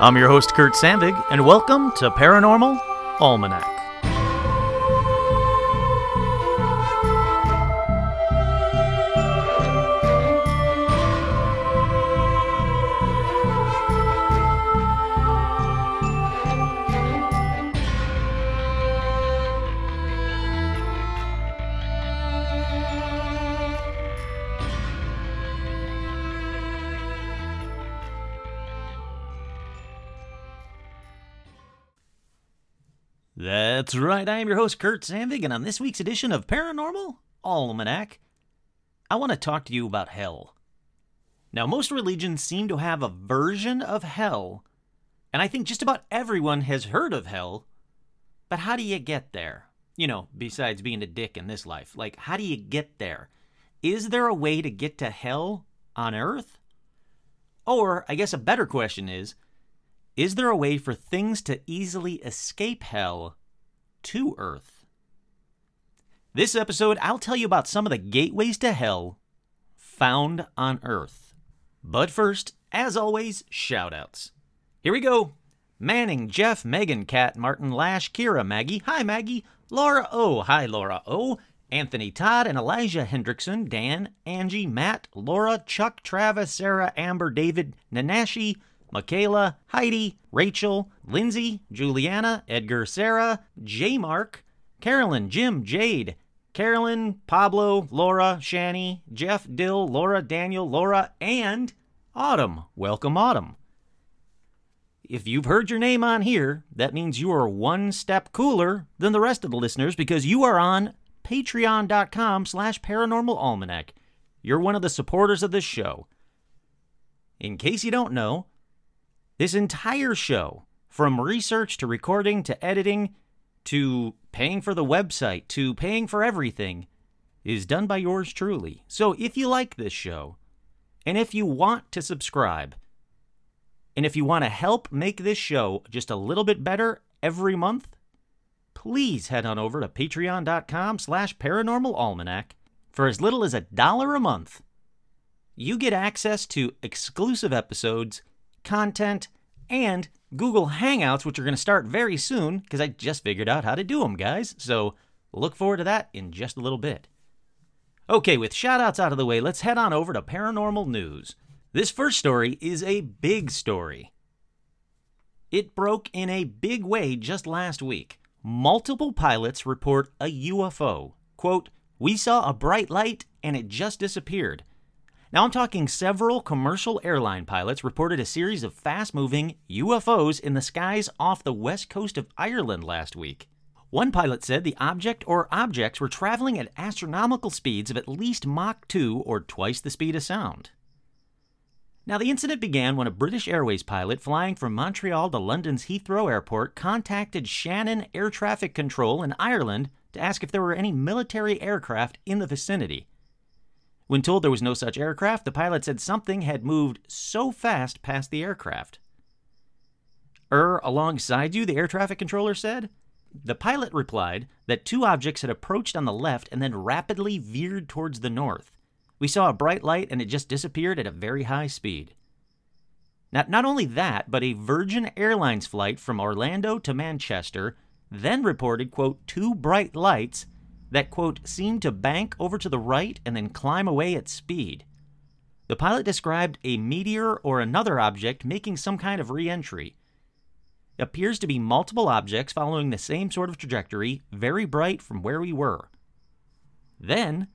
I'm your host, Kurt Sandvig, and welcome to Paranormal Almanac. That's right, I am your host, Kurt Sandvig, and on this week's edition of Paranormal Almanac, I want to talk to you about hell. Now, most religions seem to have a version of hell, and I think just about everyone has heard of hell, but how do you get there? You know, besides being a dick in this life, like, how do you get there? Is there a way to get to hell on earth? Or, I guess a better question is, is there a way for things to easily escape hell to Earth? This episode, I'll tell you about some of the gateways to hell found on Earth. But first, as always, shoutouts. Here we go. Manning, Jeff, Megan, Kat, Martin, Lash, Kira, Maggie, hi Maggie, Laura O, hi Laura O, Anthony Todd and Elijah Hendrickson, Dan, Angie, Matt, Laura, Chuck, Travis, Sarah, Amber, David, Nanashi, Michaela, Heidi, Rachel, Lindsay, Juliana, Edgar, Sarah, J. Mark, Carolyn, Jim, Jade, Carolyn, Pablo, Laura, Shani, Jeff, Dill, Laura, Daniel, Laura, and Autumn. Welcome, Autumn. If you've heard your name on here, that means you are one step cooler than the rest of the listeners because you are on patreon.com slash paranormal almanac. You're one of the supporters of this show. In case you don't know, this entire show, from research to recording to editing to paying for the website to paying for everything, is done by yours truly. So if you like this show, and if you want to subscribe, and if you want to help make this show just a little bit better every month, please head on over to patreon.com slash paranormal almanac for as little as a dollar a month. You get access to exclusive episodes content, and Google Hangouts, which are going to start very soon because I just figured out how to do them, guys. So look forward to that in just a little bit. Okay, with shoutouts out of the way, let's head on over to paranormal news. This first story is a big story. It broke in a big way just last week. Multiple pilots report a UFO. Quote, We saw a bright light and it just disappeared. Now, I'm talking several commercial airline pilots reported a series of fast moving UFOs in the skies off the west coast of Ireland last week. One pilot said the object or objects were traveling at astronomical speeds of at least Mach 2 or twice the speed of sound. Now, the incident began when a British Airways pilot flying from Montreal to London's Heathrow Airport contacted Shannon Air Traffic Control in Ireland to ask if there were any military aircraft in the vicinity. When told there was no such aircraft, the pilot said something had moved so fast past the aircraft. Er, alongside you, the air traffic controller said. The pilot replied that two objects had approached on the left and then rapidly veered towards the north. We saw a bright light and it just disappeared at a very high speed. Now, not only that, but a Virgin Airlines flight from Orlando to Manchester then reported, quote, two bright lights that, quote, seemed to bank over to the right and then climb away at speed. The pilot described a meteor or another object making some kind of re entry. Appears to be multiple objects following the same sort of trajectory, very bright from where we were. Then,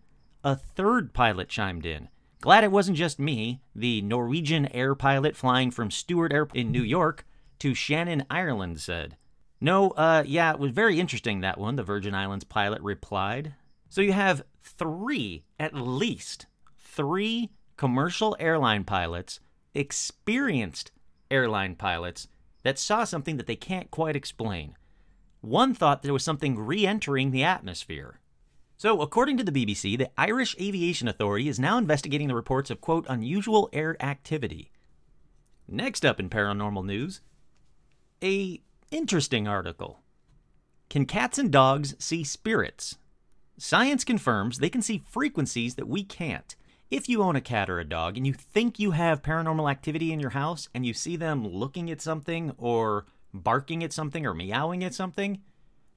a third pilot chimed in. Glad it wasn't just me, the Norwegian air pilot flying from Stewart Airport in New York to Shannon, Ireland said. No, uh, yeah, it was very interesting, that one, the Virgin Islands pilot replied. So you have three, at least three commercial airline pilots, experienced airline pilots, that saw something that they can't quite explain. One thought there was something re entering the atmosphere. So, according to the BBC, the Irish Aviation Authority is now investigating the reports of, quote, unusual air activity. Next up in paranormal news, a Interesting article. Can cats and dogs see spirits? Science confirms they can see frequencies that we can't. If you own a cat or a dog and you think you have paranormal activity in your house and you see them looking at something or barking at something or meowing at something,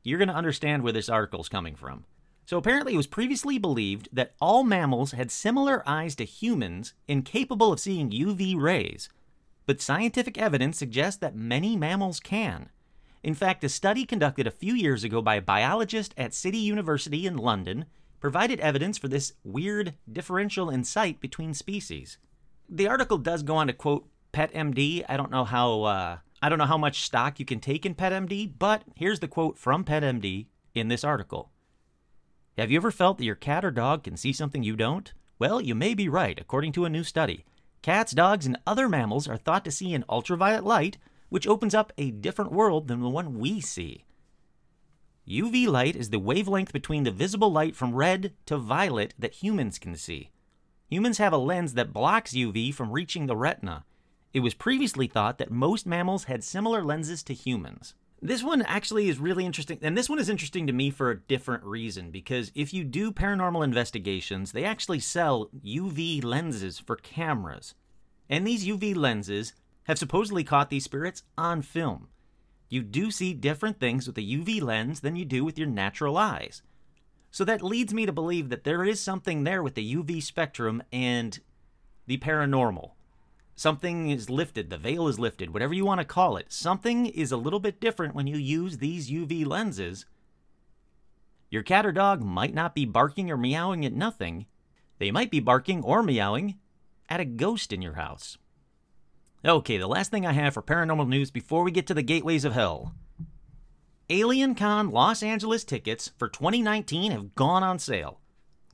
you're going to understand where this article is coming from. So apparently, it was previously believed that all mammals had similar eyes to humans incapable of seeing UV rays, but scientific evidence suggests that many mammals can. In fact, a study conducted a few years ago by a biologist at City University in London provided evidence for this weird differential in sight between species. The article does go on to quote PetMD. I don't know how uh, I don't know how much stock you can take in PetMD, but here's the quote from PetMD in this article. Have you ever felt that your cat or dog can see something you don't? Well, you may be right, according to a new study. Cats, dogs, and other mammals are thought to see in ultraviolet light, which opens up a different world than the one we see. UV light is the wavelength between the visible light from red to violet that humans can see. Humans have a lens that blocks UV from reaching the retina. It was previously thought that most mammals had similar lenses to humans. This one actually is really interesting, and this one is interesting to me for a different reason because if you do paranormal investigations, they actually sell UV lenses for cameras. And these UV lenses have supposedly caught these spirits on film you do see different things with a UV lens than you do with your natural eyes. So that leads me to believe that there is something there with the UV spectrum and the paranormal. Something is lifted, the veil is lifted, whatever you want to call it. Something is a little bit different when you use these UV lenses. Your cat or dog might not be barking or meowing at nothing. They might be barking or meowing at a ghost in your house. Okay, the last thing I have for paranormal news before we get to the gateways of hell. Alien Con Los Angeles tickets for 2019 have gone on sale.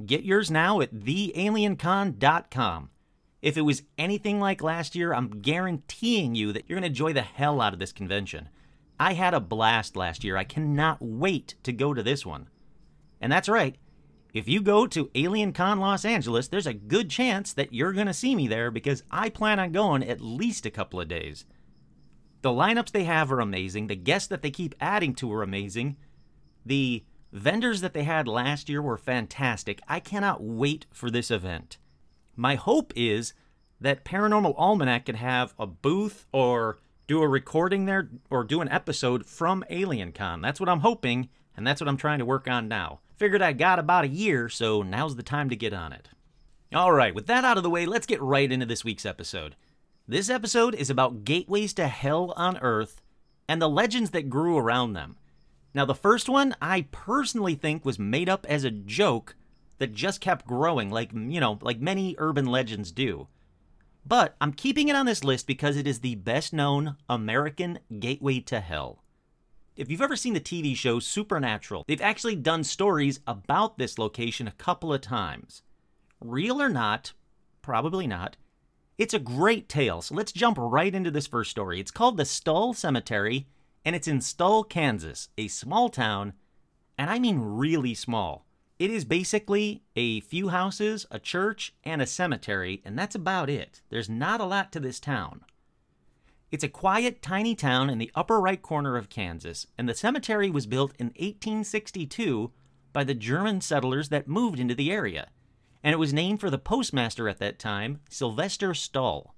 Get yours now at thealiencon.com. If it was anything like last year, I'm guaranteeing you that you're going to enjoy the hell out of this convention. I had a blast last year. I cannot wait to go to this one. And that's right, if you go to Alien Con Los Angeles, there's a good chance that you're going to see me there because I plan on going at least a couple of days. The lineups they have are amazing. The guests that they keep adding to are amazing. The vendors that they had last year were fantastic. I cannot wait for this event. My hope is that Paranormal Almanac can have a booth or do a recording there or do an episode from Alien Con. That's what I'm hoping, and that's what I'm trying to work on now. Figured I got about a year, so now's the time to get on it. All right, with that out of the way, let's get right into this week's episode. This episode is about gateways to hell on Earth and the legends that grew around them. Now, the first one I personally think was made up as a joke that just kept growing, like, you know, like many urban legends do. But I'm keeping it on this list because it is the best known American gateway to hell. If you've ever seen the TV show Supernatural, they've actually done stories about this location a couple of times. Real or not, probably not, it's a great tale. So let's jump right into this first story. It's called The Stull Cemetery, and it's in Stull, Kansas, a small town, and I mean really small. It is basically a few houses, a church, and a cemetery, and that's about it. There's not a lot to this town. It's a quiet, tiny town in the upper right corner of Kansas, and the cemetery was built in 1862 by the German settlers that moved into the area, and it was named for the postmaster at that time, Sylvester Stull.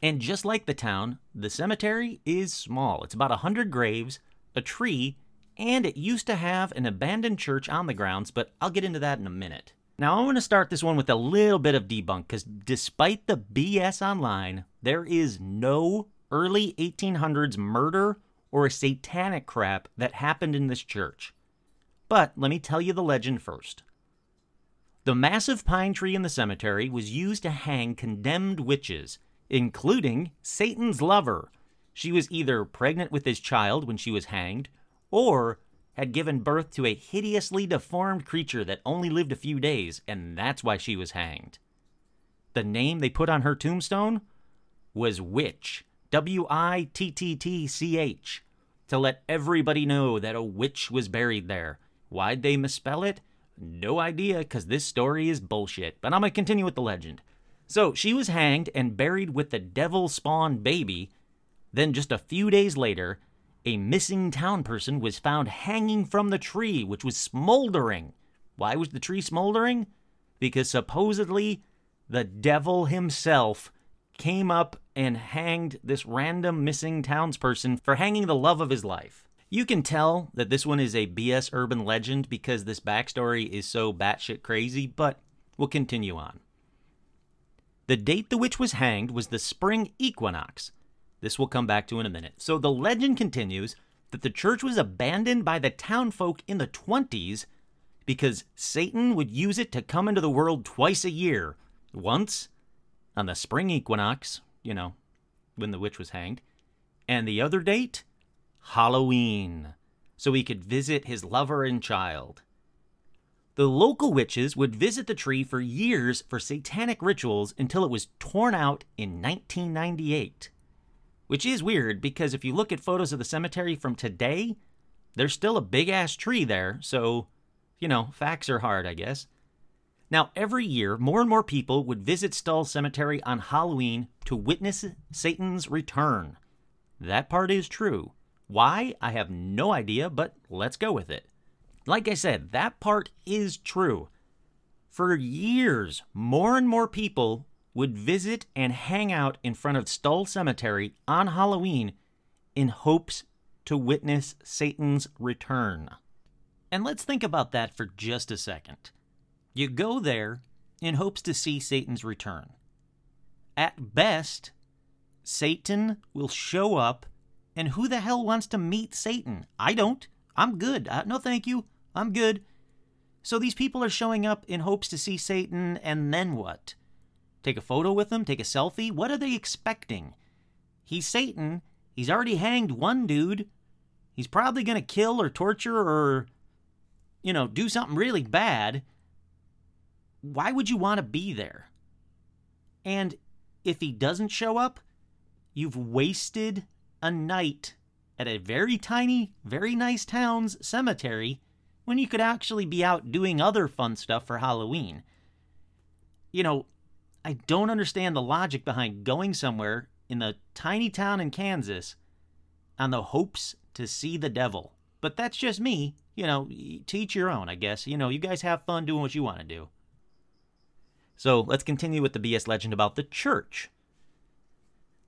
And just like the town, the cemetery is small. It's about a 100 graves, a tree, and it used to have an abandoned church on the grounds, but I'll get into that in a minute. Now, I want to start this one with a little bit of debunk because despite the BS online, there is no early 1800s murder or a satanic crap that happened in this church. But let me tell you the legend first. The massive pine tree in the cemetery was used to hang condemned witches, including Satan's lover. She was either pregnant with his child when she was hanged, or had given birth to a hideously deformed creature that only lived a few days, and that's why she was hanged. The name they put on her tombstone was Witch, W I T T T C H, to let everybody know that a witch was buried there. Why'd they misspell it? No idea, because this story is bullshit. But I'm going to continue with the legend. So she was hanged and buried with the devil spawn baby. Then, just a few days later, a missing town person was found hanging from the tree, which was smoldering. Why was the tree smoldering? Because supposedly the devil himself came up and hanged this random missing townsperson for hanging the love of his life. You can tell that this one is a BS urban legend because this backstory is so batshit crazy, but we'll continue on. The date the witch was hanged was the spring equinox. This we'll come back to in a minute. So the legend continues that the church was abandoned by the townfolk in the 20s because Satan would use it to come into the world twice a year. Once on the spring equinox, you know, when the witch was hanged, and the other date, Halloween, so he could visit his lover and child. The local witches would visit the tree for years for satanic rituals until it was torn out in 1998. Which is weird because if you look at photos of the cemetery from today, there's still a big ass tree there, so, you know, facts are hard, I guess. Now, every year, more and more people would visit Stull Cemetery on Halloween to witness Satan's return. That part is true. Why? I have no idea, but let's go with it. Like I said, that part is true. For years, more and more people would visit and hang out in front of Stull Cemetery on Halloween in hopes to witness Satan's return. And let's think about that for just a second. You go there in hopes to see Satan's return. At best, Satan will show up, and who the hell wants to meet Satan? I don't. I'm good. Uh, no, thank you. I'm good. So these people are showing up in hopes to see Satan, and then what? Take a photo with him? Take a selfie? What are they expecting? He's Satan. He's already hanged one dude. He's probably going to kill or torture or, you know, do something really bad. Why would you want to be there? And if he doesn't show up, you've wasted a night at a very tiny, very nice town's cemetery when you could actually be out doing other fun stuff for Halloween. You know, I don't understand the logic behind going somewhere in the tiny town in Kansas on the hopes to see the devil. But that's just me. You know, teach your own, I guess. You know, you guys have fun doing what you want to do. So let's continue with the BS legend about the church.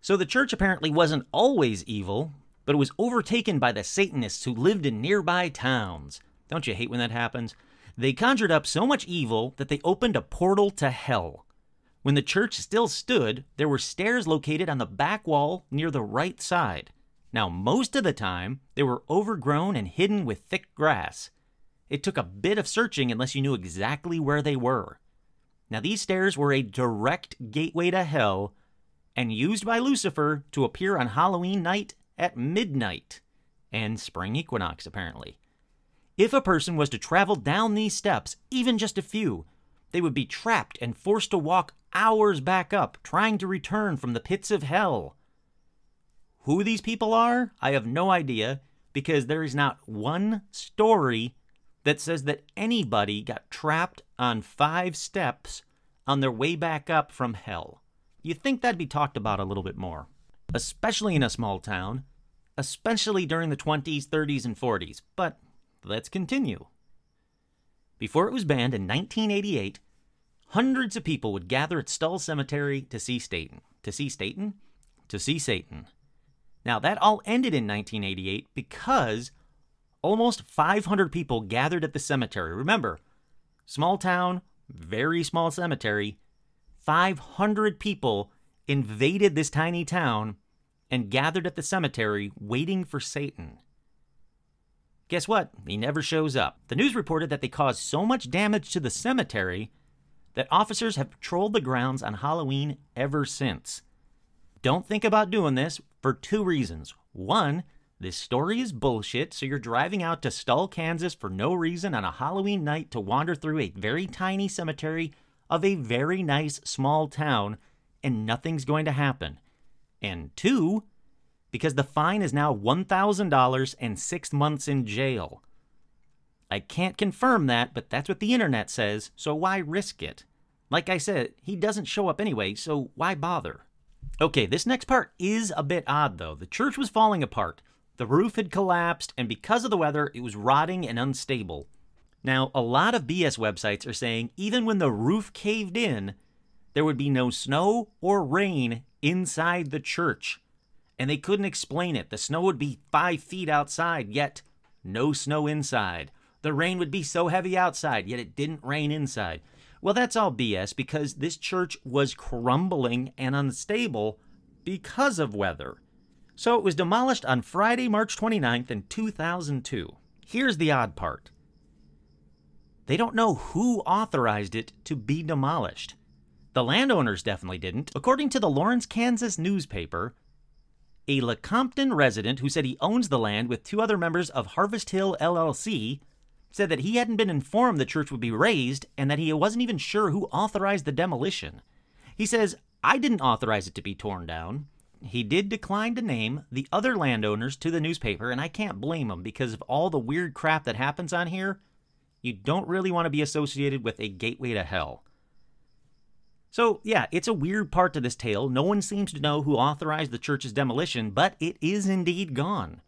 So the church apparently wasn't always evil, but it was overtaken by the Satanists who lived in nearby towns. Don't you hate when that happens? They conjured up so much evil that they opened a portal to hell. When the church still stood, there were stairs located on the back wall near the right side. Now, most of the time, they were overgrown and hidden with thick grass. It took a bit of searching unless you knew exactly where they were. Now, these stairs were a direct gateway to hell and used by Lucifer to appear on Halloween night at midnight and spring equinox, apparently. If a person was to travel down these steps, even just a few, they would be trapped and forced to walk hours back up, trying to return from the pits of hell. Who these people are, I have no idea, because there is not one story that says that anybody got trapped on five steps on their way back up from hell. You'd think that'd be talked about a little bit more, especially in a small town, especially during the 20s, 30s, and 40s, but Let's continue. Before it was banned in 1988, hundreds of people would gather at Stull Cemetery to see Satan. To see Satan? To see Satan. Now, that all ended in 1988 because almost 500 people gathered at the cemetery. Remember, small town, very small cemetery. 500 people invaded this tiny town and gathered at the cemetery waiting for Satan. Guess what? He never shows up. The news reported that they caused so much damage to the cemetery that officers have patrolled the grounds on Halloween ever since. Don't think about doing this for two reasons. One, this story is bullshit, so you're driving out to Stull, Kansas for no reason on a Halloween night to wander through a very tiny cemetery of a very nice small town, and nothing's going to happen. And two, because the fine is now $1,000 and six months in jail. I can't confirm that, but that's what the internet says, so why risk it? Like I said, he doesn't show up anyway, so why bother? Okay, this next part is a bit odd though. The church was falling apart. The roof had collapsed, and because of the weather, it was rotting and unstable. Now, a lot of BS websites are saying even when the roof caved in, there would be no snow or rain inside the church. And they couldn't explain it. The snow would be five feet outside, yet no snow inside. The rain would be so heavy outside, yet it didn't rain inside. Well, that's all BS because this church was crumbling and unstable because of weather. So it was demolished on Friday, March 29th in 2002. Here's the odd part. They don't know who authorized it to be demolished. The landowners definitely didn't. According to the Lawrence, Kansas newspaper, a Lecompton resident who said he owns the land with two other members of Harvest Hill LLC said that he hadn't been informed the church would be razed and that he wasn't even sure who authorized the demolition. He says, I didn't authorize it to be torn down. He did decline to name the other landowners to the newspaper, and I can't blame him because of all the weird crap that happens on here. You don't really want to be associated with a gateway to hell. So, yeah, it's a weird part to this tale. No one seems to know who authorized the church's demolition, but it is indeed gone.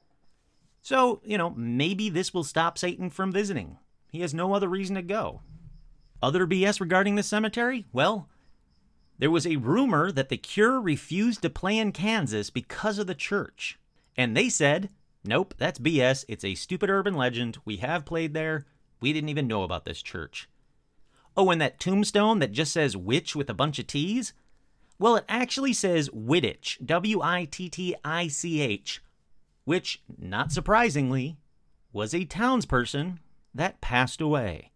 So, you know, maybe this will stop Satan from visiting. He has no other reason to go. Other BS regarding the cemetery? Well, there was a rumor that the Cure refused to play in Kansas because of the church. And they said, nope, that's BS. It's a stupid urban legend. We have played there. We didn't even know about this church. Oh, and that tombstone that just says witch with a bunch of T's? Well, it actually says Wittich, W I T T I C H, which, not surprisingly, was a townsperson that passed away.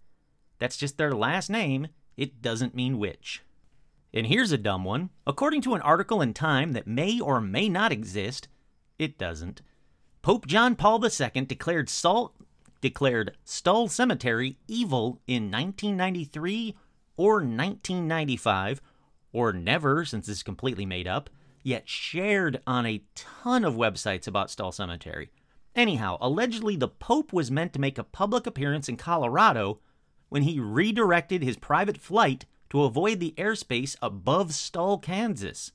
That's just their last name. It doesn't mean witch. And here's a dumb one. According to an article in Time that may or may not exist, it doesn't. Pope John Paul II declared Salt declared Stull Cemetery evil in 1993 or 1995, or never since it's completely made up, yet shared on a ton of websites about Stull Cemetery. Anyhow, allegedly the Pope was meant to make a public appearance in Colorado when he redirected his private flight to avoid the airspace above Stull, Kansas.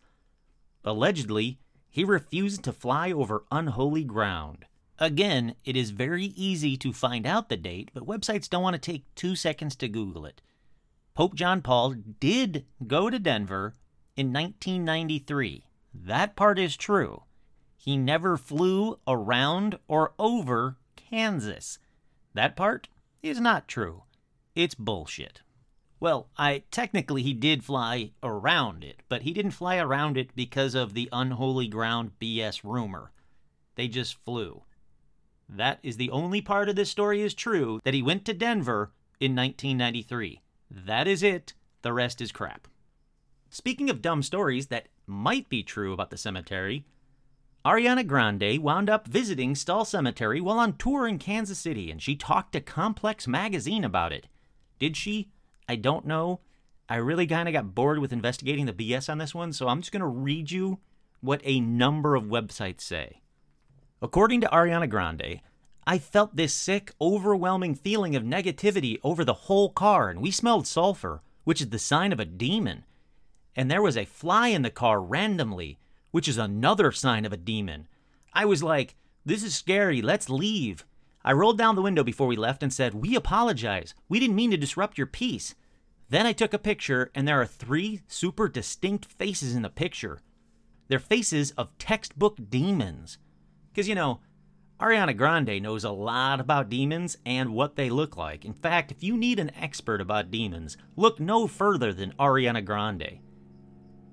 Allegedly, he refused to fly over unholy ground. Again, it is very easy to find out the date, but websites don't want to take two seconds to Google it. Pope John Paul did go to Denver in 1993. That part is true. He never flew around or over Kansas. That part is not true. It's bullshit. Well, I technically he did fly around it, but he didn't fly around it because of the unholy ground BS rumor. They just flew. That is the only part of this story is true that he went to Denver in 1993. That is it. The rest is crap. Speaking of dumb stories that might be true about the cemetery, Ariana Grande wound up visiting Stull Cemetery while on tour in Kansas City, and she talked to Complex Magazine about it. Did she? I don't know. I really kind of got bored with investigating the BS on this one, so I'm just going to read you what a number of websites say. According to Ariana Grande, I felt this sick, overwhelming feeling of negativity over the whole car, and we smelled sulfur, which is the sign of a demon. And there was a fly in the car randomly, which is another sign of a demon. I was like, this is scary, let's leave. I rolled down the window before we left and said, We apologize. We didn't mean to disrupt your peace. Then I took a picture, and there are three super distinct faces in the picture. They're faces of textbook demons. Because, you know, Ariana Grande knows a lot about demons and what they look like. In fact, if you need an expert about demons, look no further than Ariana Grande.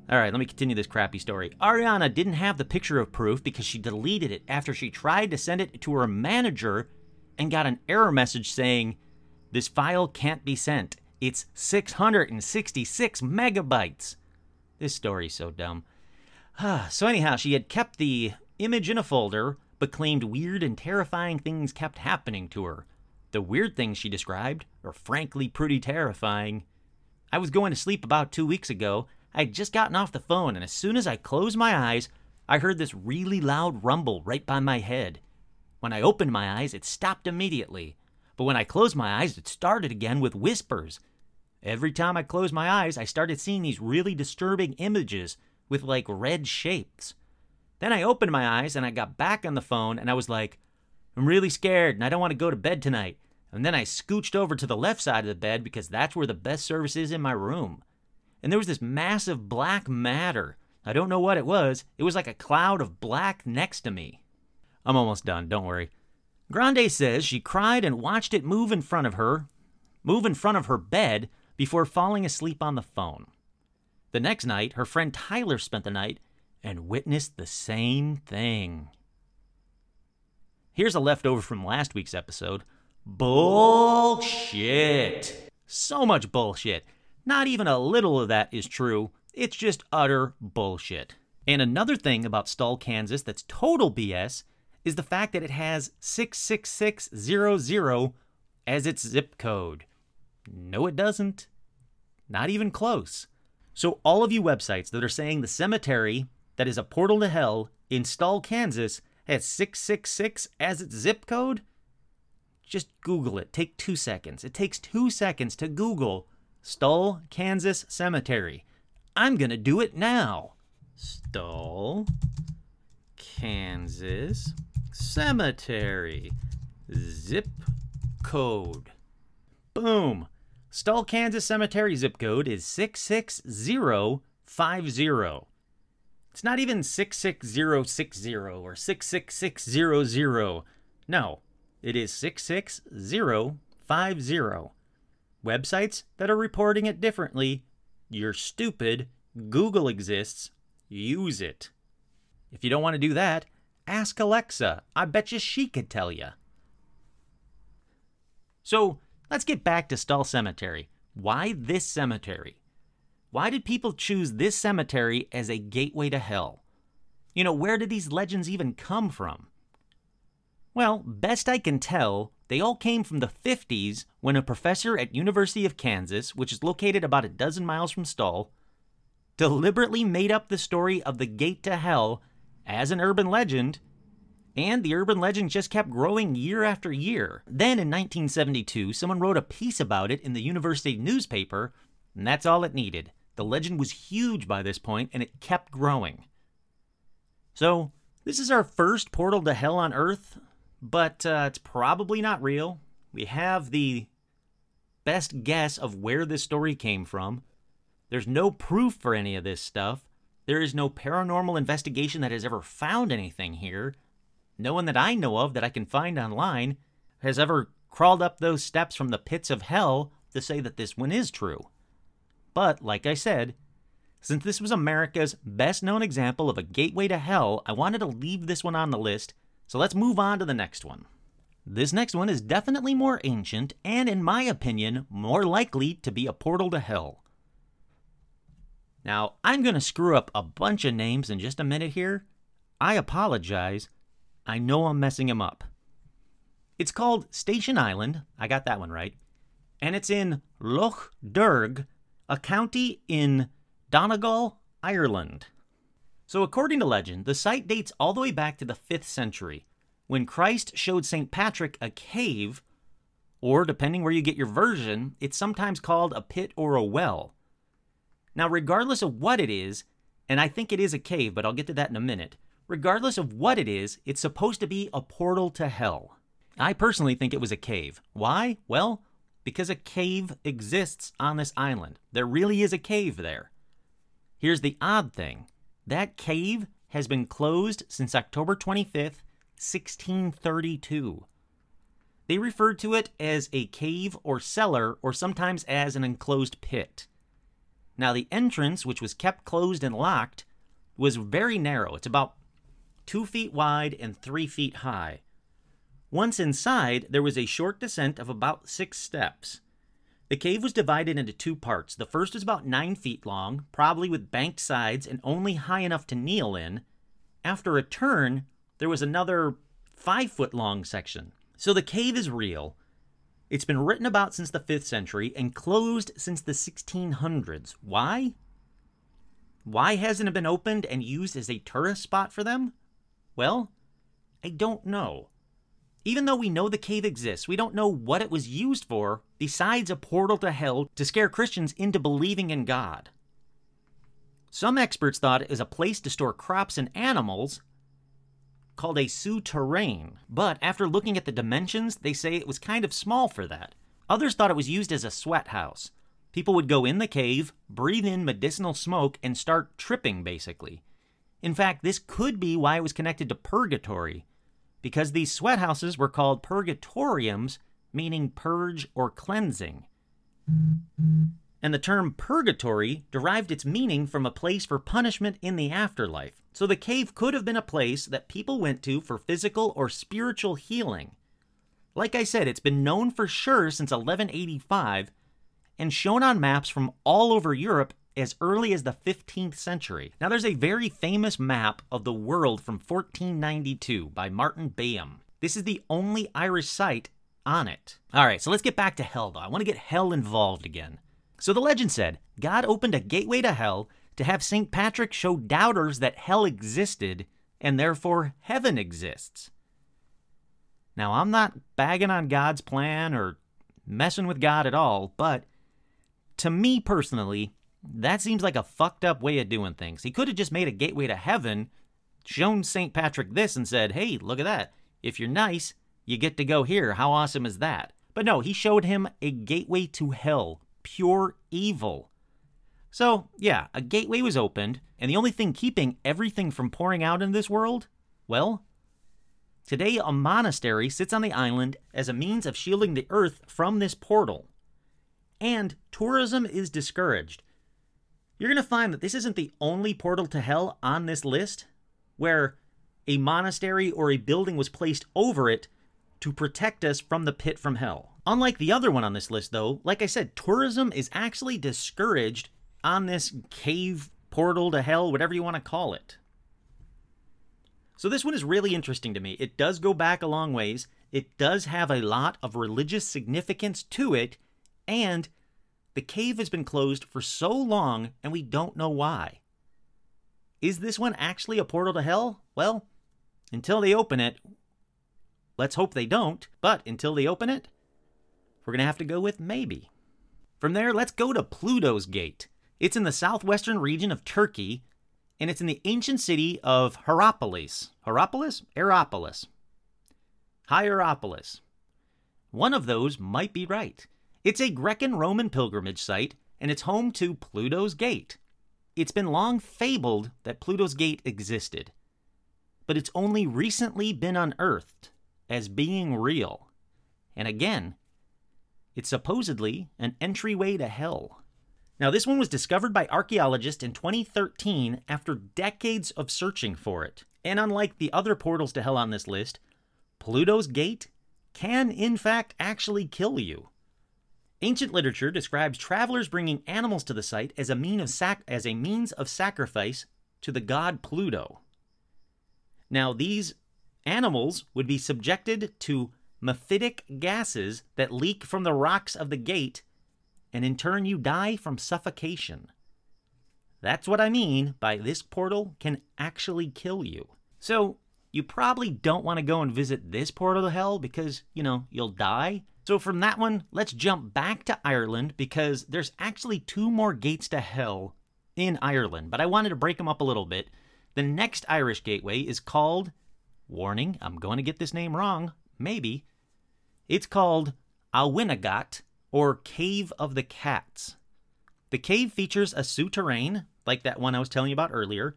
Alright, let me continue this crappy story. Ariana didn't have the picture of proof because she deleted it after she tried to send it to her manager and got an error message saying, This file can't be sent. It's 666 megabytes. This story's so dumb. so, anyhow, she had kept the image in a folder, but claimed weird and terrifying things kept happening to her. The weird things she described are frankly pretty terrifying. I was going to sleep about two weeks ago. I had just gotten off the phone, and as soon as I closed my eyes, I heard this really loud rumble right by my head. When I opened my eyes, it stopped immediately. But when I closed my eyes, it started again with whispers. Every time I closed my eyes, I started seeing these really disturbing images with like red shapes. Then I opened my eyes and I got back on the phone and I was like, I'm really scared and I don't want to go to bed tonight. And then I scooched over to the left side of the bed because that's where the best service is in my room. and there was this massive black matter. I don't know what it was. It was like a cloud of black next to me. I'm almost done, don't worry. Grande says she cried and watched it move in front of her, move in front of her bed before falling asleep on the phone. The next night, her friend Tyler spent the night and witnessed the same thing. Here's a leftover from last week's episode. Bullshit. So much bullshit. Not even a little of that is true. It's just utter bullshit. And another thing about Stull, Kansas that's total BS is the fact that it has 66600 as its zip code. No, it doesn't. Not even close. So, all of you websites that are saying the cemetery that is a portal to hell in Stull, Kansas has 666 as its zip code, just Google it. Take two seconds. It takes two seconds to Google Stull, Kansas Cemetery. I'm going to do it now. Stull, Kansas Cemetery. Zip code. Boom. Stull, Kansas Cemetery zip code is 66050. It's not even 66060 or 66600. No, it is 66050. Websites that are reporting it differently, you're stupid. Google exists. Use it. If you don't want to do that, ask Alexa. I bet you she could tell you. So let's get back to Stull Cemetery. Why this cemetery? Why did people choose this cemetery as a gateway to hell? You know, where did these legends even come from? Well, best I can tell, they all came from the 50s when a professor at University of Kansas, which is located about a dozen miles from Stull, deliberately made up the story of the gate to hell as an urban legend, and the urban legend just kept growing year after year. Then in 1972, someone wrote a piece about it in the university newspaper, and that's all it needed. The legend was huge by this point, and it kept growing. So, this is our first portal to hell on Earth, but uh, it's probably not real. We have the best guess of where this story came from. There's no proof for any of this stuff. There is no paranormal investigation that has ever found anything here. No one that I know of that I can find online has ever crawled up those steps from the pits of hell to say that this one is true. But, like I said, since this was America's best known example of a gateway to hell, I wanted to leave this one on the list so let's move on to the next one. This next one is definitely more ancient and, in my opinion, more likely to be a portal to hell. Now, I'm going to screw up a bunch of names in just a minute here. I apologize. I know I'm messing them up. It's called Station Island. I got that one right. And it's in Lough Derg, a county in Donegal, Ireland. So, according to legend, the site dates all the way back to the 5th century, when Christ showed St. Patrick a cave, or depending where you get your version, it's sometimes called a pit or a well. Now, regardless of what it is, and I think it is a cave, but I'll get to that in a minute, regardless of what it is, it's supposed to be a portal to hell. I personally think it was a cave. Why? Well, because a cave exists on this island. There really is a cave there. Here's the odd thing that cave has been closed since October 25th, 1632. They referred to it as a cave or cellar, or sometimes as an enclosed pit. Now, the entrance, which was kept closed and locked, was very narrow. It's about two feet wide and three feet high. Once inside, there was a short descent of about six steps. The cave was divided into two parts. The first is about nine feet long, probably with banked sides and only high enough to kneel in. After a turn, there was another five foot long section. So the cave is real. It's been written about since the 5th century and closed since the 1600s. Why? Why hasn't it been opened and used as a tourist spot for them? Well, I don't know. Even though we know the cave exists, we don't know what it was used for besides a portal to hell to scare Christians into believing in God. Some experts thought it was a place to store crops and animals called a souterrain, but after looking at the dimensions, they say it was kind of small for that. Others thought it was used as a sweat house. People would go in the cave, breathe in medicinal smoke, and start tripping, basically. In fact, this could be why it was connected to purgatory, because these sweat houses were called purgatoriums, meaning purge or cleansing. And the term purgatory derived its meaning from a place for punishment in the afterlife. So the cave could have been a place that people went to for physical or spiritual healing. Like I said, it's been known for sure since 1185 and shown on maps from all over Europe as early as the 15th century. Now, there's a very famous map of the world from 1492 by Martin Behaim. This is the only Irish site on it. All right, so let's get back to hell, though. I want to get hell involved again. So the legend said God opened a gateway to hell to have St. Patrick show doubters that hell existed and therefore heaven exists. Now, I'm not bagging on God's plan or messing with God at all, but to me personally, that seems like a fucked up way of doing things. He could have just made a gateway to heaven, shown St. Patrick this, and said, hey, look at that. If you're nice, you get to go here. How awesome is that? But no, he showed him a gateway to hell, pure evil. So, yeah, a gateway was opened, and the only thing keeping everything from pouring out in this world, well, today a monastery sits on the island as a means of shielding the earth from this portal. And tourism is discouraged. You're going to find that this isn't the only portal to hell on this list where a monastery or a building was placed over it to protect us from the pit from hell. Unlike the other one on this list, though, like I said, tourism is actually discouraged on this cave portal to hell, whatever you want to call it. So this one is really interesting to me. It does go back a long ways. It does have a lot of religious significance to it, and the cave has been closed for so long and we don't know why. Is this one actually a portal to hell? Well, until they open it, let's hope they don't, but until they open it, we're going to have to go with maybe. From there, let's go to Pluto's Gate. It's in the southwestern region of Turkey, and it's in the ancient city of Hierapolis. Hierapolis? Hierapolis. Hierapolis. One of those might be right. It's a Greco Roman pilgrimage site, and it's home to Pluto's Gate. It's been long fabled that Pluto's Gate existed, but it's only recently been unearthed as being real. And again, it's supposedly an entryway to hell. Now, this one was discovered by archaeologists in 2013 after decades of searching for it. And unlike the other portals to hell on this list, Pluto's Gate can, in fact, actually kill you. Ancient literature describes travelers bringing animals to the site as a, mean of sac- as a means of sacrifice to the god Pluto. Now, these animals would be subjected to mephitic gases that leak from the rocks of the gate, and in turn, you die from suffocation. That's what I mean by this portal can actually kill you. So, you probably don't want to go and visit this portal to hell because, you know, you'll die. So from that one, let's jump back to Ireland because there's actually two more gates to hell in Ireland, but I wanted to break them up a little bit. The next Irish gateway is called, warning, I'm going to get this name wrong, maybe. It's called Oweynagat, or Cave of the Cats. The cave features a souterrain, like that one I was telling you about earlier,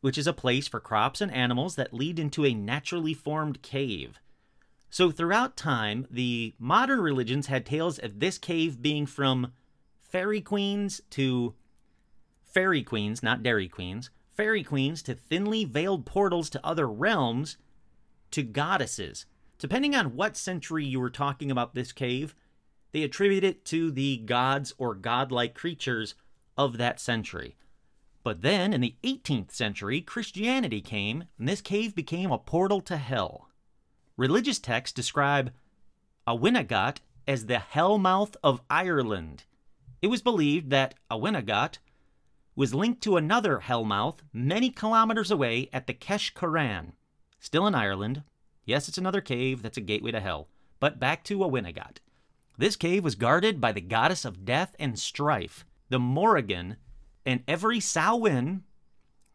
which is a place for crops and animals that lead into a naturally formed cave. So, throughout time, the modern religions had tales of this cave being from fairy queens to fairy queens, not dairy queens, fairy queens to thinly veiled portals to other realms to goddesses. Depending on what century you were talking about this cave, they attribute it to the gods or godlike creatures of that century. But then, in the 18th century, Christianity came, and this cave became a portal to hell. Religious texts describe Oweynagat as the hellmouth of Ireland. It was believed that Oweynagat was linked to another hellmouth many kilometers away at the Kesh Coran, still in Ireland. Yes, it's another cave that's a gateway to hell. But back to Oweynagat. This cave was guarded by the goddess of death and strife, the Morrigan, and every Samhain,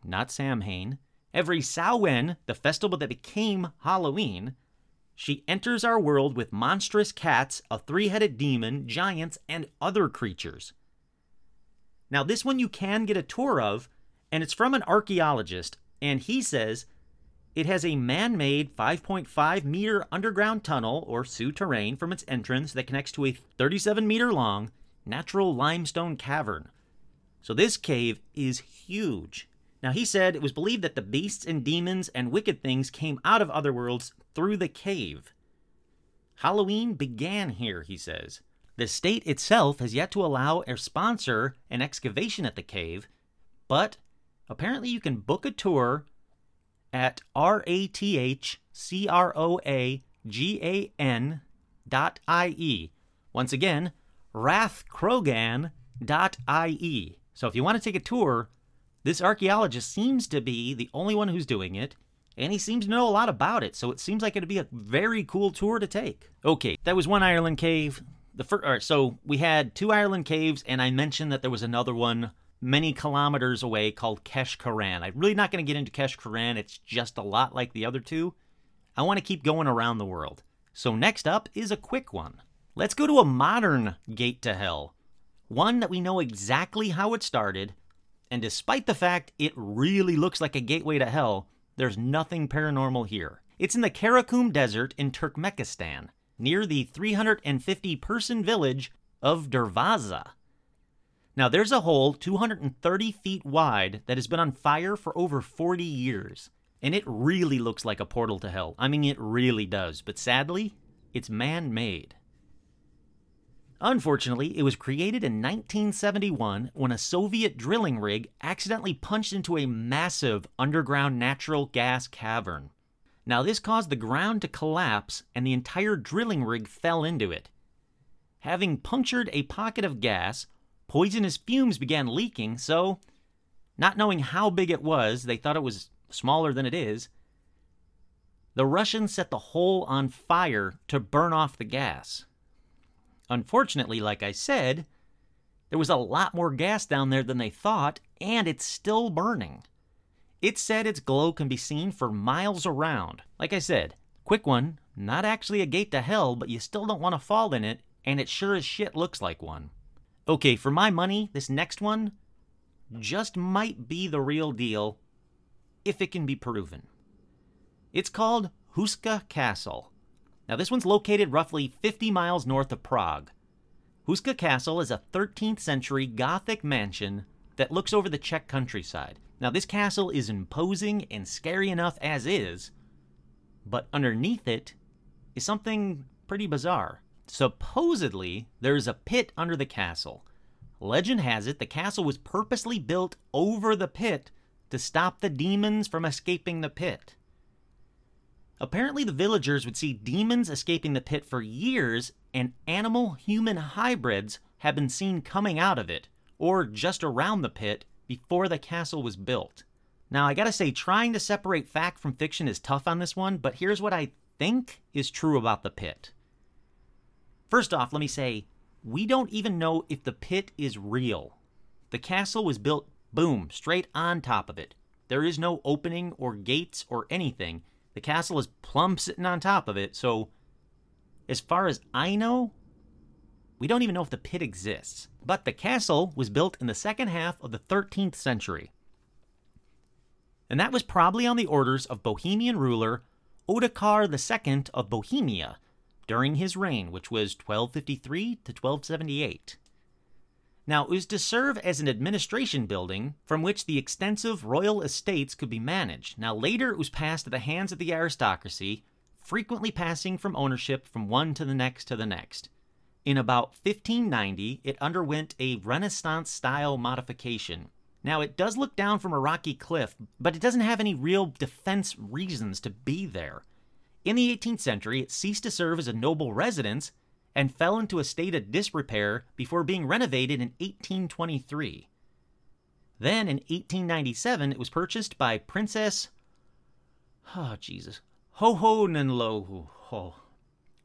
not Samhain, every Samhain, the festival that became Halloween, she enters our world with monstrous cats, a three headed demon, giants, and other creatures. Now, this one you can get a tour of, and it's from an archaeologist, and he says it has a man made 5.5 meter underground tunnel or souterrain from its entrance that connects to a 37 meter long natural limestone cavern. So this cave is huge. Now, he said it was believed that the beasts and demons and wicked things came out of other worlds through the cave. Halloween began here, he says. The state itself has yet to allow or sponsor an excavation at the cave, but apparently you can book a tour at R A T H C R O A G A N dot I E. Once again, rathcroghan dot I E. So if you want to take a tour, this archaeologist seems to be the only one who's doing it, and he seems to know a lot about it, so it seems like it'd be a very cool tour to take. Okay, that was one Ireland cave. The first, so we had two Ireland caves, and I mentioned that there was another one many kilometers away called Keshcorran. I'm really not going to get into Keshcorran, it's just a lot like the other two. I want to keep going around the world. So next up is a quick one. Let's go to a modern gate to hell. One that we know exactly how it started, and despite the fact it really looks like a gateway to hell, there's nothing paranormal here. It's in the Karakum Desert in Turkmenistan, near the 350 person village of Dervaza. Now, there's a hole 230 feet wide that has been on fire for over 40 years, and it really looks like a portal to hell. I mean, it really does, but sadly, it's man made. Unfortunately, it was created in 1971 when a Soviet drilling rig accidentally punched into a massive underground natural gas cavern. Now, this caused the ground to collapse and the entire drilling rig fell into it. Having punctured a pocket of gas, poisonous fumes began leaking, so, not knowing how big it was, they thought it was smaller than it is. The Russians set the hole on fire to burn off the gas. Unfortunately, like I said, there was a lot more gas down there than they thought, and it's still burning. It said its glow can be seen for miles around. Like I said, quick one, not actually a gate to hell, but you still don't want to fall in it, and it sure as shit looks like one. Okay, for my money, this next one just might be the real deal if it can be proven. It's called Houska Castle. Now, this one's located roughly 50 miles north of Prague. Houska Castle is a 13th century Gothic mansion that looks over the Czech countryside. Now, this castle is imposing and scary enough as is, but underneath it is something pretty bizarre. Supposedly, there is a pit under the castle. Legend has it the castle was purposely built over the pit to stop the demons from escaping the pit. Apparently, the villagers would see demons escaping the pit for years, and animal human hybrids have been seen coming out of it, or just around the pit, before the castle was built. Now, I gotta say, trying to separate fact from fiction is tough on this one, but here's what I think is true about the pit. First off, let me say, we don't even know if the pit is real. The castle was built, boom, straight on top of it. There is no opening or gates or anything. The castle is plumb sitting on top of it, so as far as I know, we don't even know if the pit exists. But the castle was built in the second half of the 13th century. And that was probably on the orders of Bohemian ruler Ottokar II of Bohemia during his reign, which was 1253 to 1278. Now, it was to serve as an administration building from which the extensive royal estates could be managed. Now, later it was passed to the hands of the aristocracy, frequently passing from ownership from one to the next to the next. In about 1590, it underwent a Renaissance style modification. Now, it does look down from a rocky cliff, but it doesn't have any real defense reasons to be there. In the 18th century, it ceased to serve as a noble residence and fell into a state of disrepair before being renovated in 1823. Then in 1897, it was purchased by Princess. Oh, Jesus. Hohonenlohe. Oh.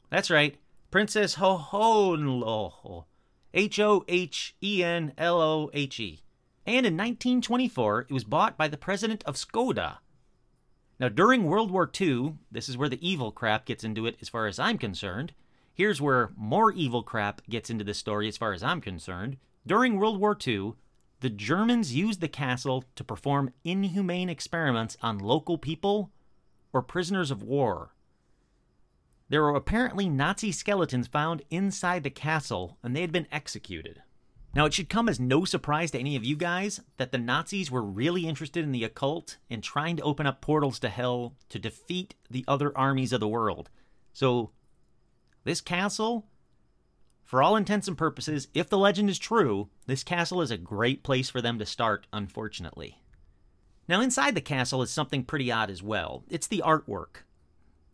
That's right. Princess Hohenlohe. H O H E N L O H E. And in 1924, it was bought by the president of Skoda. Now, during World War II, this is where the evil crap gets into it as far as I'm concerned. Here's where more evil crap gets into this story as far as I'm concerned. During World War II, the Germans used the castle to perform inhumane experiments on local people or prisoners of war. There were apparently Nazi skeletons found inside the castle, and they had been executed. Now, it should come as no surprise to any of you guys that the Nazis were really interested in the occult and trying to open up portals to hell to defeat the other armies of the world. So, this castle, for all intents and purposes, if the legend is true, this castle is a great place for them to start, unfortunately. Now, inside the castle is something pretty odd as well. It's the artwork.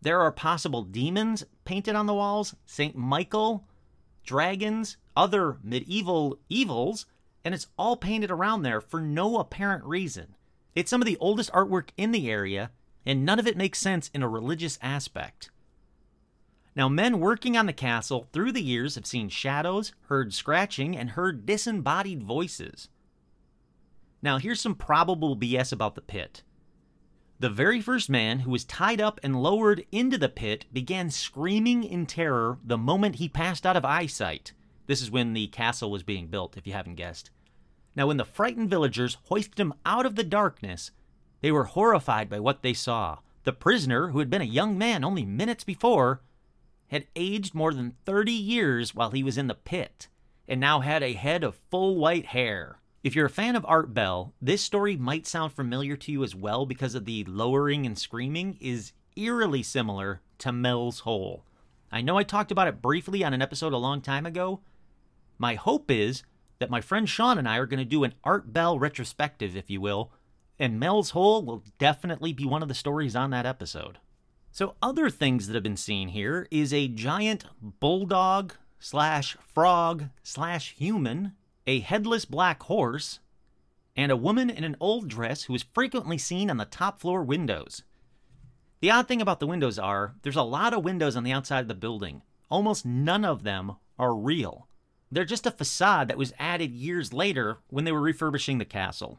There are possible demons painted on the walls, St. Michael, dragons, other medieval evils, and it's all painted around there for no apparent reason. It's some of the oldest artwork in the area, and none of it makes sense in a religious aspect. Now, men working on the castle through the years have seen shadows, heard scratching, and heard disembodied voices. Now, here's some probable BS about the pit. The very first man who was tied up and lowered into the pit began screaming in terror the moment he passed out of eyesight. This is when the castle was being built, if you haven't guessed. Now, when the frightened villagers hoisted him out of the darkness, they were horrified by what they saw. The prisoner, who had been a young man only minutes before, had aged more than 30 years while he was in the pit, and now had a head of full white hair. If you're a fan of Art Bell, this story might sound familiar to you as well because of the lowering and screaming is eerily similar to Mel's Hole. I know I talked about it briefly on an episode a long time ago. My hope is that my friend Sean and I are going to do an Art Bell retrospective, if you will, and Mel's Hole will definitely be one of the stories on that episode. So, other things that have been seen here is a giant bulldog slash frog slash human a headless black horse, and a woman in an old dress who is frequently seen on the top floor windows. The odd thing about the windows are there's a lot of windows on the outside of the building. Almost none of them are real. They're just a facade that was added years later when they were refurbishing the castle.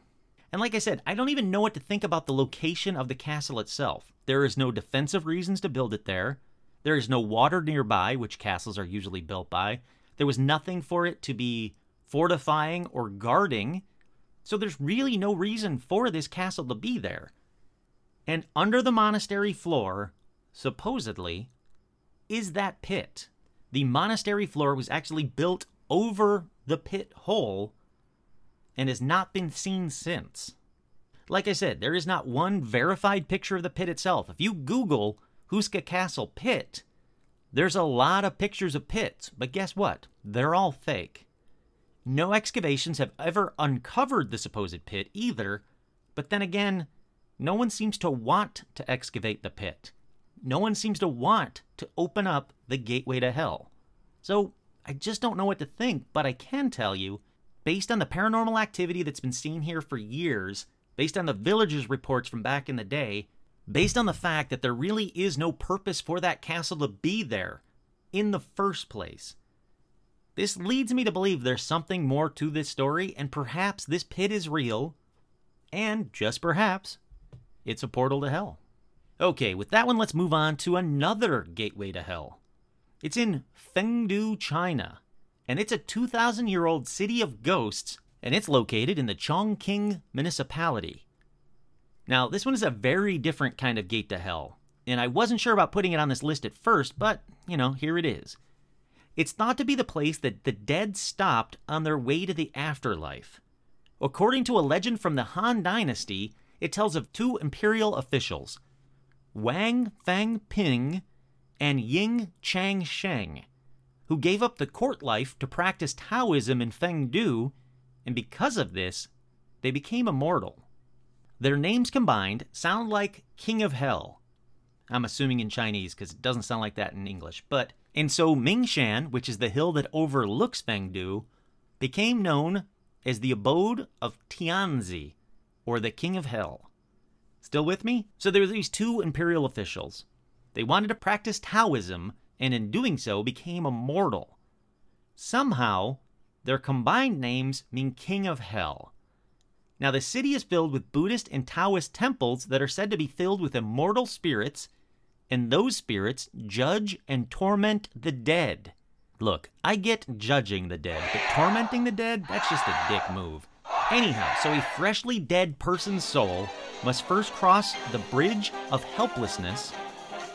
And like I said, I don't even know what to think about the location of the castle itself. There is no defensive reasons to build it there. There is no water nearby, which castles are usually built by. There was nothing for it to be fortifying, or guarding, so there's really no reason for this castle to be there. And under the monastery floor, supposedly, is that pit. The monastery floor was actually built over the pit hole and has not been seen since. Like I said, there is not one verified picture of the pit itself. If you Google Houska Castle pit, there's a lot of pictures of pits, but guess what? They're all fake. No excavations have ever uncovered the supposed pit either, but then again, no one seems to want to excavate the pit. No one seems to want to open up the gateway to hell. So I just don't know what to think, but I can tell you, based on the paranormal activity that's been seen here for years, based on the villagers' reports from back in the day, based on the fact that there really is no purpose for that castle to be there in the first place, this leads me to believe there's something more to this story, and perhaps this pit is real, and just perhaps, it's a portal to hell. Okay, with that one, let's move on to another gateway to hell. It's in Fengdu, China, and it's a 2,000 year old city of ghosts, and it's located in the Chongqing municipality. Now, this one is a very different kind of gate to hell, and I wasn't sure about putting it on this list at first, but, you know, here it is. It's thought to be the place that the dead stopped on their way to the afterlife. According to a legend from the Han Dynasty, it tells of two imperial officials, Wang Fang Ping and Ying Chang Sheng, who gave up the court life to practice Taoism in Fengdu, and because of this, they became immortal. Their names combined sound like King of Hell. I'm assuming in Chinese because it doesn't sound like that in English, but and so Mingshan, which is the hill that overlooks Fengdu, became known as the abode of Tianzi, or the King of Hell. Still with me? So there were these two imperial officials. They wanted to practice Taoism, and in doing so became immortal. Somehow, their combined names mean King of Hell. Now, the city is filled with Buddhist and Taoist temples that are said to be filled with immortal spirits and those spirits judge and torment the dead. Look, I get judging the dead, but tormenting the dead, that's just a dick move. Anyhow, so a freshly dead person's soul must first cross the bridge of helplessness,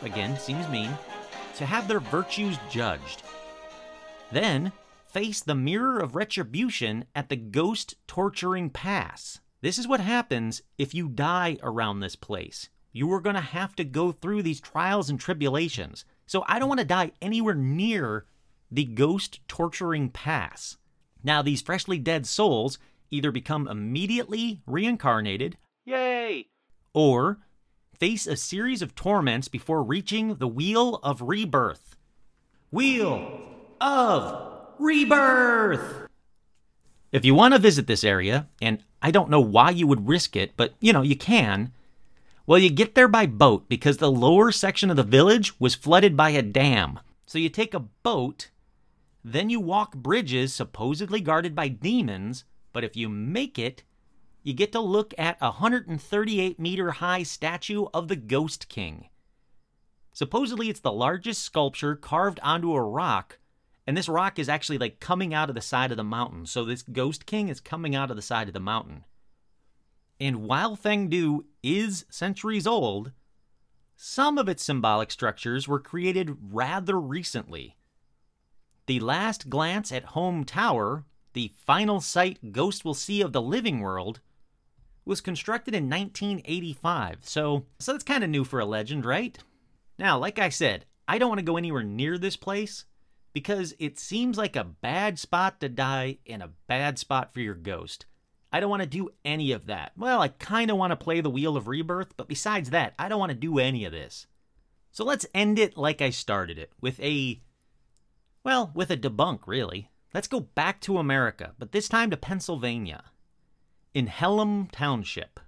again, seems mean, to have their virtues judged. Then face the mirror of retribution at the ghost torturing pass. This is what happens if you die around this place. You are going to have to go through these trials and tribulations. So I don't want to die anywhere near the ghost torturing pass. Now, these freshly dead souls either become immediately reincarnated, yay, or face a series of torments before reaching the Wheel of Rebirth. Wheel of Rebirth! If you want to visit this area, and I don't know why you would risk it, but you know, you can. Well, you get there by boat because the lower section of the village was flooded by a dam. So you take a boat, then you walk bridges supposedly guarded by demons, but if you make it, you get to look at a 138 meter high statue of the Ghost King. Supposedly, it's the largest sculpture carved onto a rock, and this rock is actually like coming out of the side of the mountain. So, this Ghost King is coming out of the side of the mountain. And while Fengdu is centuries old, some of its symbolic structures were created rather recently. The last glance at Home Tower, the final sight Ghost will see of the living world, was constructed in 1985. So, so that's kind of new for a legend, right? Now, like I said, I don't want to go anywhere near this place because it seems like a bad spot to die and a bad spot for your ghost. I don't want to do any of that. Well, I kind of want to play the Wheel of Rebirth, but besides that, I don't want to do any of this. So let's end it like I started it, with a. Well, with a debunk, really. Let's go back to America, but this time to Pennsylvania. In Hellam Township.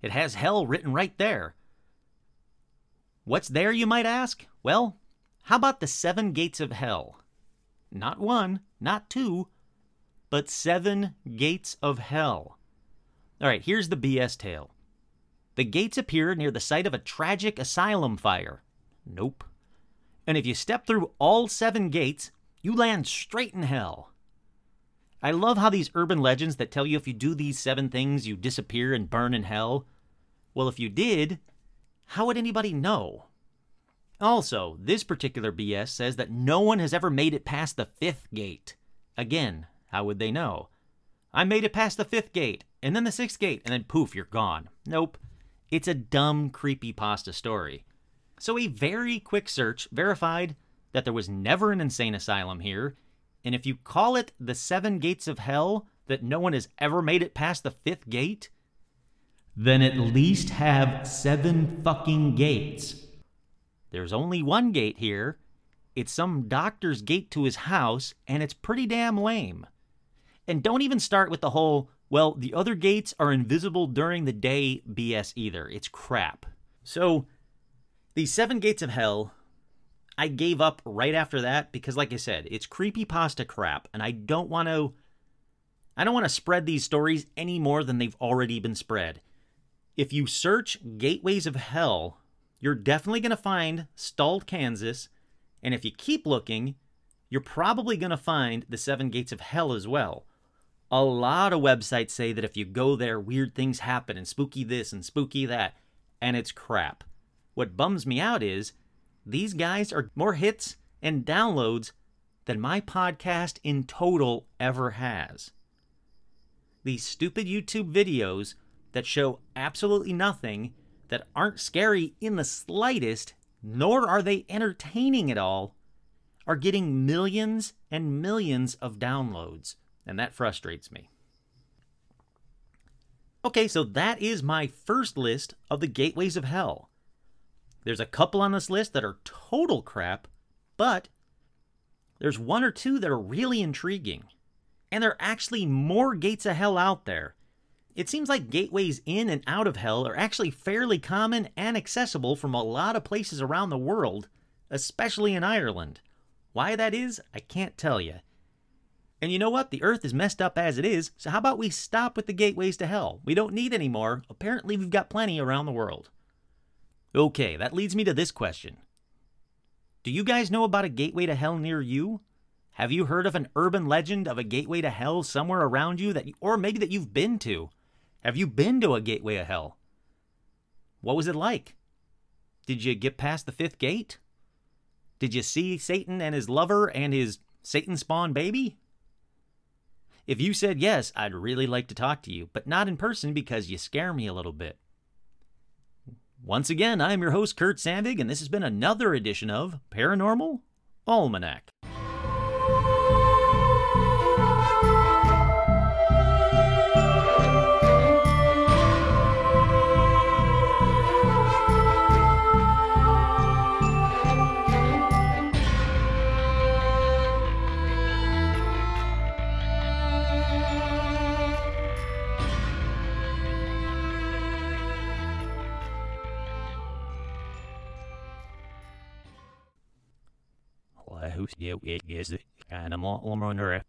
It has hell written right there. What's there, you might ask? Well, how about the seven gates of hell? Not one, not two, but seven gates of hell. All right, here's the BS tale. The gates appear near the site of a tragic asylum fire. Nope. And if you step through all seven gates, you land straight in hell. I love how these urban legends that tell you if you do these seven things, you disappear and burn in hell. Well, if you did, how would anybody know? Also, this particular BS says that no one has ever made it past the fifth gate. Again, how would they know? I made it past the fifth gate, and then the sixth gate, and then poof, you're gone. Nope. It's a dumb, creepy pasta story. So, a very quick search verified that there was never an insane asylum here, and if you call it the seven gates of hell, that no one has ever made it past the fifth gate, then at least have seven fucking gates. There's only one gate here. It's some doctor's gate to his house, and it's pretty damn lame. And don't even start with the whole, well, the other gates are invisible during the day BS either. It's crap. So, these seven gates of hell, I gave up right after that because, like I said, it's creepy pasta crap, and I don't want to. I don't want to spread these stories any more than they've already been spread. If you search Gateways of Hell, you're definitely going to find Stull Kansas, and if you keep looking, you're probably going to find the Seven Gates of Hell as well. A lot of websites say that if you go there, weird things happen and spooky this and spooky that, and it's crap. What bums me out is these guys are more hits and downloads than my podcast in total ever has. These stupid YouTube videos that show absolutely nothing, that aren't scary in the slightest, nor are they entertaining at all, are getting millions and millions of downloads and that frustrates me. Okay, so that is my first list of the gateways of hell. There's a couple on this list that are total crap, but there's one or two that are really intriguing. And there are actually more gates of hell out there. It seems like gateways in and out of hell are actually fairly common and accessible from a lot of places around the world, especially in Ireland. Why that is, I can't tell you. And you know what? The earth is messed up as it is, so how about we stop with the gateways to hell? We don't need any more. Apparently, we've got plenty around the world. Okay, that leads me to this question Do you guys know about a gateway to hell near you? Have you heard of an urban legend of a gateway to hell somewhere around you that or maybe that you've been to? Have you been to a gateway of hell? What was it like? Did you get past the fifth gate? Did you see Satan and his lover and his Satan spawn baby? If you said yes, I'd really like to talk to you, but not in person because you scare me a little bit. Once again, I'm your host, Kurt Sandvig, and this has been another edition of Paranormal Almanac. You it is animal or